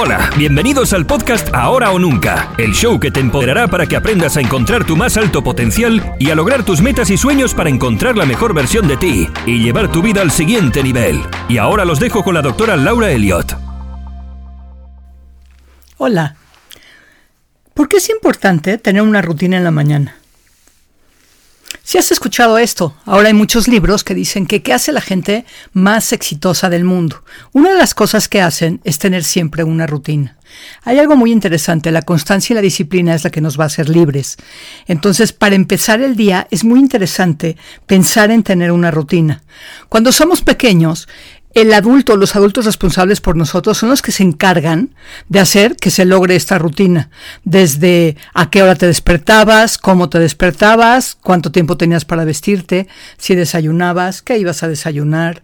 Hola, bienvenidos al podcast Ahora o Nunca, el show que te empoderará para que aprendas a encontrar tu más alto potencial y a lograr tus metas y sueños para encontrar la mejor versión de ti y llevar tu vida al siguiente nivel. Y ahora los dejo con la doctora Laura Elliot. Hola. ¿Por qué es importante tener una rutina en la mañana? Si has escuchado esto, ahora hay muchos libros que dicen que qué hace la gente más exitosa del mundo. Una de las cosas que hacen es tener siempre una rutina. Hay algo muy interesante, la constancia y la disciplina es la que nos va a hacer libres. Entonces, para empezar el día es muy interesante pensar en tener una rutina. Cuando somos pequeños, el adulto, los adultos responsables por nosotros son los que se encargan de hacer que se logre esta rutina. Desde a qué hora te despertabas, cómo te despertabas, cuánto tiempo tenías para vestirte, si desayunabas, qué ibas a desayunar,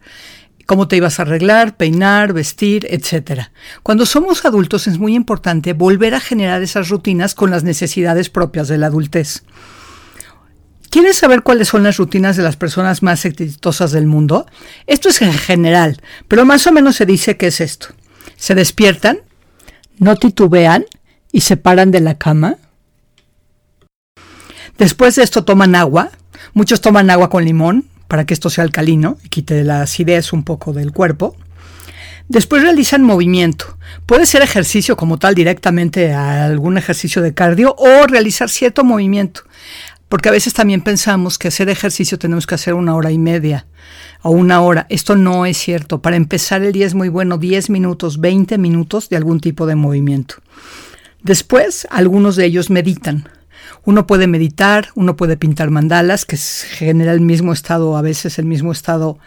cómo te ibas a arreglar, peinar, vestir, etc. Cuando somos adultos es muy importante volver a generar esas rutinas con las necesidades propias de la adultez. ¿Quieres saber cuáles son las rutinas de las personas más exitosas del mundo? Esto es en general, pero más o menos se dice que es esto. Se despiertan, no titubean y se paran de la cama. Después de esto toman agua. Muchos toman agua con limón para que esto sea alcalino y quite la acidez un poco del cuerpo. Después realizan movimiento. Puede ser ejercicio como tal directamente a algún ejercicio de cardio o realizar cierto movimiento. Porque a veces también pensamos que hacer ejercicio tenemos que hacer una hora y media o una hora. Esto no es cierto. Para empezar el día es muy bueno 10 minutos, 20 minutos de algún tipo de movimiento. Después, algunos de ellos meditan. Uno puede meditar, uno puede pintar mandalas, que genera el mismo estado, a veces el mismo estado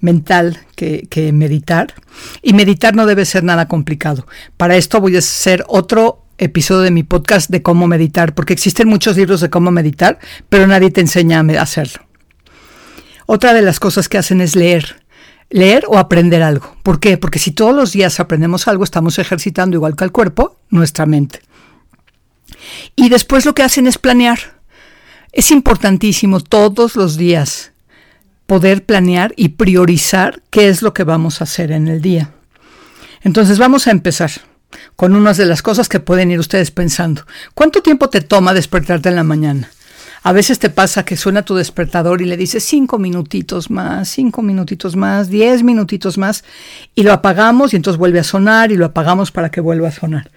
mental que, meditar. Y meditar no debe ser nada complicado. Para esto voy a hacer otro episodio de mi podcast de cómo meditar, porque existen muchos libros de cómo meditar, pero nadie te enseña a hacerlo. Otra de las cosas que hacen es leer. Leer o aprender algo. ¿Por qué? Porque si todos los días aprendemos algo, estamos ejercitando igual que el cuerpo, nuestra mente. Y después lo que hacen es planear. Es importantísimo todos los días poder planear y priorizar qué es lo que vamos a hacer en el día. Entonces vamos a empezar con unas de las cosas que pueden ir ustedes pensando. ¿Cuánto tiempo te toma despertarte en la mañana? A veces te pasa que suena tu despertador y le dices cinco minutitos más, cinco minutitos más, diez minutitos más, y lo apagamos y entonces vuelve a sonar y lo apagamos para que vuelva a sonar.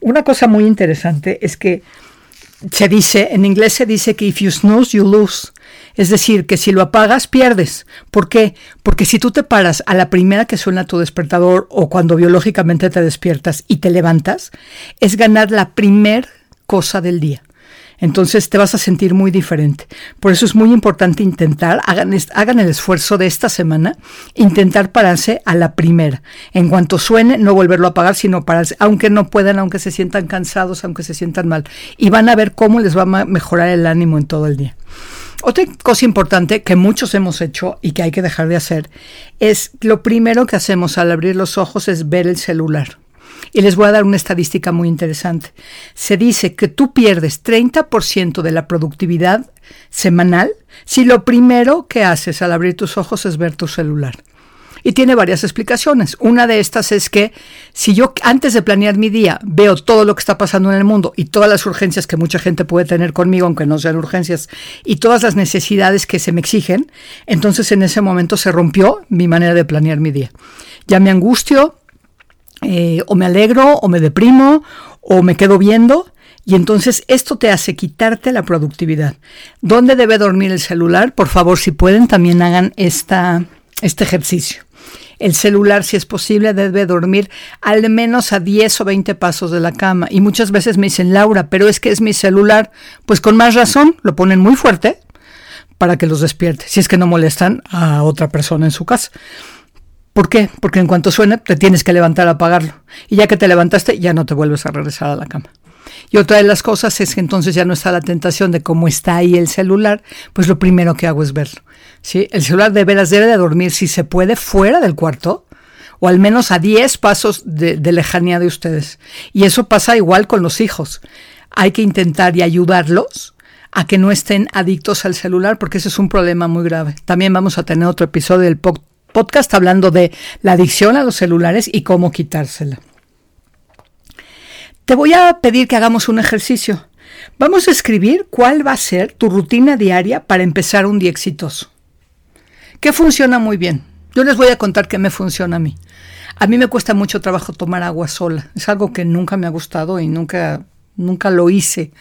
Una cosa muy interesante es que se dice, en inglés se dice que if you snooze, you lose. Es decir, que si lo apagas, pierdes. ¿Por qué? Porque si tú te paras a la primera que suena tu despertador o cuando biológicamente te despiertas y te levantas, es ganar la primer cosa del día. Entonces te vas a sentir muy diferente. Por eso es muy importante intentar, hagan, hagan, el esfuerzo de esta semana, intentar pararse a la primera. En cuanto suene, no volverlo a apagar, sino pararse, aunque no puedan, aunque se sientan cansados, aunque se sientan mal. Y van a ver cómo les va a mejorar el ánimo en todo el día. Otra cosa importante que muchos hemos hecho y que hay que dejar de hacer es lo primero que hacemos al abrir los ojos es ver el celular. Y les voy a dar una estadística muy interesante. Se dice que tú pierdes 30% de la productividad semanal si lo primero que haces al abrir tus ojos es ver tu celular. Y tiene varias explicaciones. Una de estas es que si yo antes de planear mi día veo todo lo que está pasando en el mundo y todas las urgencias que mucha gente puede tener conmigo, aunque no sean urgencias, y todas las necesidades que se me exigen, entonces en ese momento se rompió mi manera de planear mi día. Ya me angustio, eh, o me alegro, o me deprimo, o me quedo viendo. Y entonces esto te hace quitarte la productividad. ¿Dónde debe dormir el celular? Por favor, si pueden, también hagan esta, este ejercicio. El celular, si es posible, debe dormir al menos a 10 o 20 pasos de la cama. Y muchas veces me dicen, Laura, pero es que es mi celular. Pues con más razón, lo ponen muy fuerte para que los despierte, si es que no molestan a otra persona en su casa. ¿Por qué? Porque en cuanto suene te tienes que levantar a apagarlo. Y ya que te levantaste, ya no te vuelves a regresar a la cama. Y otra de las cosas es que entonces ya no está la tentación de cómo está ahí el celular, pues lo primero que hago es verlo. ¿sí? El celular de veras debe de dormir, si se puede, fuera del cuarto, o al menos a 10 pasos de, de lejanía de ustedes. Y eso pasa igual con los hijos. Hay que intentar y ayudarlos a que no estén adictos al celular, porque ese es un problema muy grave. También vamos a tener otro episodio del podcast hablando de la adicción a los celulares y cómo quitársela. Te voy a pedir que hagamos un ejercicio. Vamos a escribir cuál va a ser tu rutina diaria para empezar un día exitoso. ¿Qué funciona muy bien? Yo les voy a contar qué me funciona a mí. A mí me cuesta mucho trabajo tomar agua sola. Es algo que nunca me ha gustado y nunca, nunca lo hice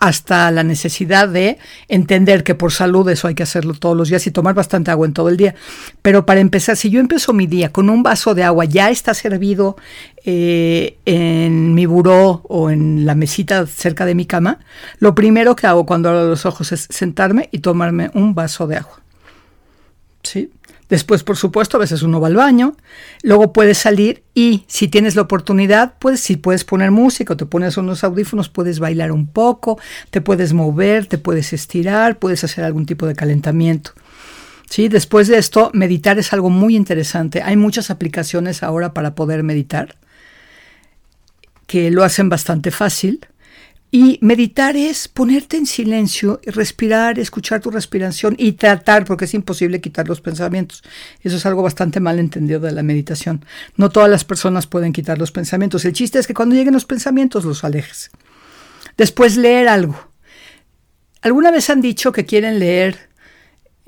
hasta la necesidad de entender que por salud eso hay que hacerlo todos los días y tomar bastante agua en todo el día. Pero para empezar, si yo empiezo mi día con un vaso de agua ya está servido eh, en mi buró o en la mesita cerca de mi cama, lo primero que hago cuando abro los ojos es sentarme y tomarme un vaso de agua. ¿Sí? Después, por supuesto, a veces uno va al baño, luego puedes salir y si tienes la oportunidad, pues si puedes poner música o te pones unos audífonos, puedes bailar un poco, te puedes mover, te puedes estirar, puedes hacer algún tipo de calentamiento. ¿Sí? Después de esto, meditar es algo muy interesante. Hay muchas aplicaciones ahora para poder meditar que lo hacen bastante fácil. Y meditar es ponerte en silencio, respirar, escuchar tu respiración y tratar, porque es imposible quitar los pensamientos. Eso es algo bastante mal entendido de la meditación. No todas las personas pueden quitar los pensamientos. El chiste es que cuando lleguen los pensamientos los alejes. Después leer algo. ¿Alguna vez han dicho que quieren leer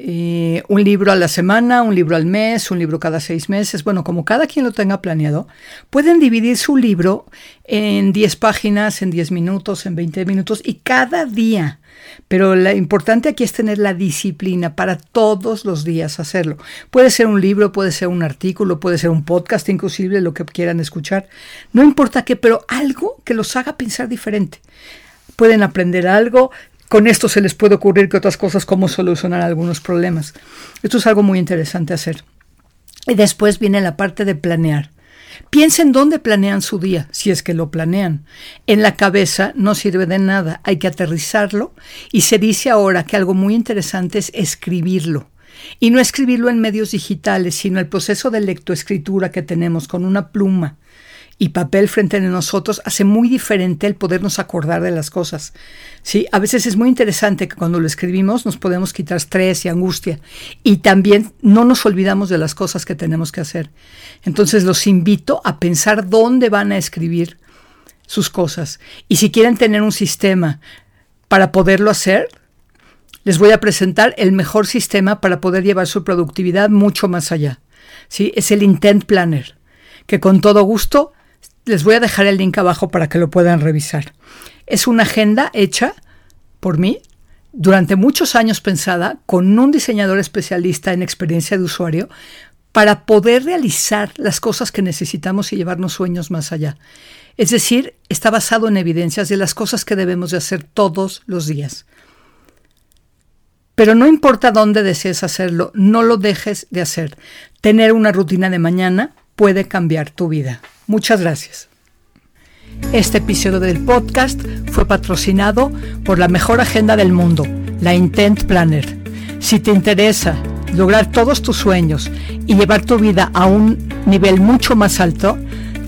eh, un libro a la semana, un libro al mes, un libro cada seis meses. Bueno, como cada quien lo tenga planeado, pueden dividir su libro en 10 páginas, en 10 minutos, en 20 minutos y cada día. Pero lo importante aquí es tener la disciplina para todos los días hacerlo. Puede ser un libro, puede ser un artículo, puede ser un podcast, inclusive lo que quieran escuchar. No importa qué, pero algo que los haga pensar diferente pueden aprender algo, con esto se les puede ocurrir que otras cosas, cómo solucionar algunos problemas. Esto es algo muy interesante hacer. Y después viene la parte de planear. Piensen dónde planean su día, si es que lo planean. En la cabeza no sirve de nada, hay que aterrizarlo y se dice ahora que algo muy interesante es escribirlo. Y no escribirlo en medios digitales, sino el proceso de lectoescritura que tenemos con una pluma y papel frente a nosotros hace muy diferente el podernos acordar de las cosas. ¿sí? A veces es muy interesante que cuando lo escribimos nos podemos quitar estrés y angustia y también no nos olvidamos de las cosas que tenemos que hacer. Entonces los invito a pensar dónde van a escribir sus cosas y si quieren tener un sistema para poderlo hacer, les voy a presentar el mejor sistema para poder llevar su productividad mucho más allá. ¿sí? Es el Intent Planner, que con todo gusto les voy a dejar el link abajo para que lo puedan revisar. Es una agenda hecha por mí durante muchos años pensada con un diseñador especialista en experiencia de usuario para poder realizar las cosas que necesitamos y llevarnos sueños más allá. Es decir, está basado en evidencias de las cosas que debemos de hacer todos los días. Pero no importa dónde desees hacerlo, no lo dejes de hacer. Tener una rutina de mañana puede cambiar tu vida. Muchas gracias. Este episodio del podcast fue patrocinado por la mejor agenda del mundo, la Intent Planner. Si te interesa lograr todos tus sueños y llevar tu vida a un nivel mucho más alto,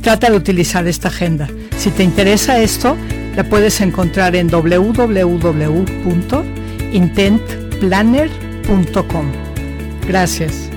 trata de utilizar esta agenda. Si te interesa esto, la puedes encontrar en www.intentplanner.com. Gracias.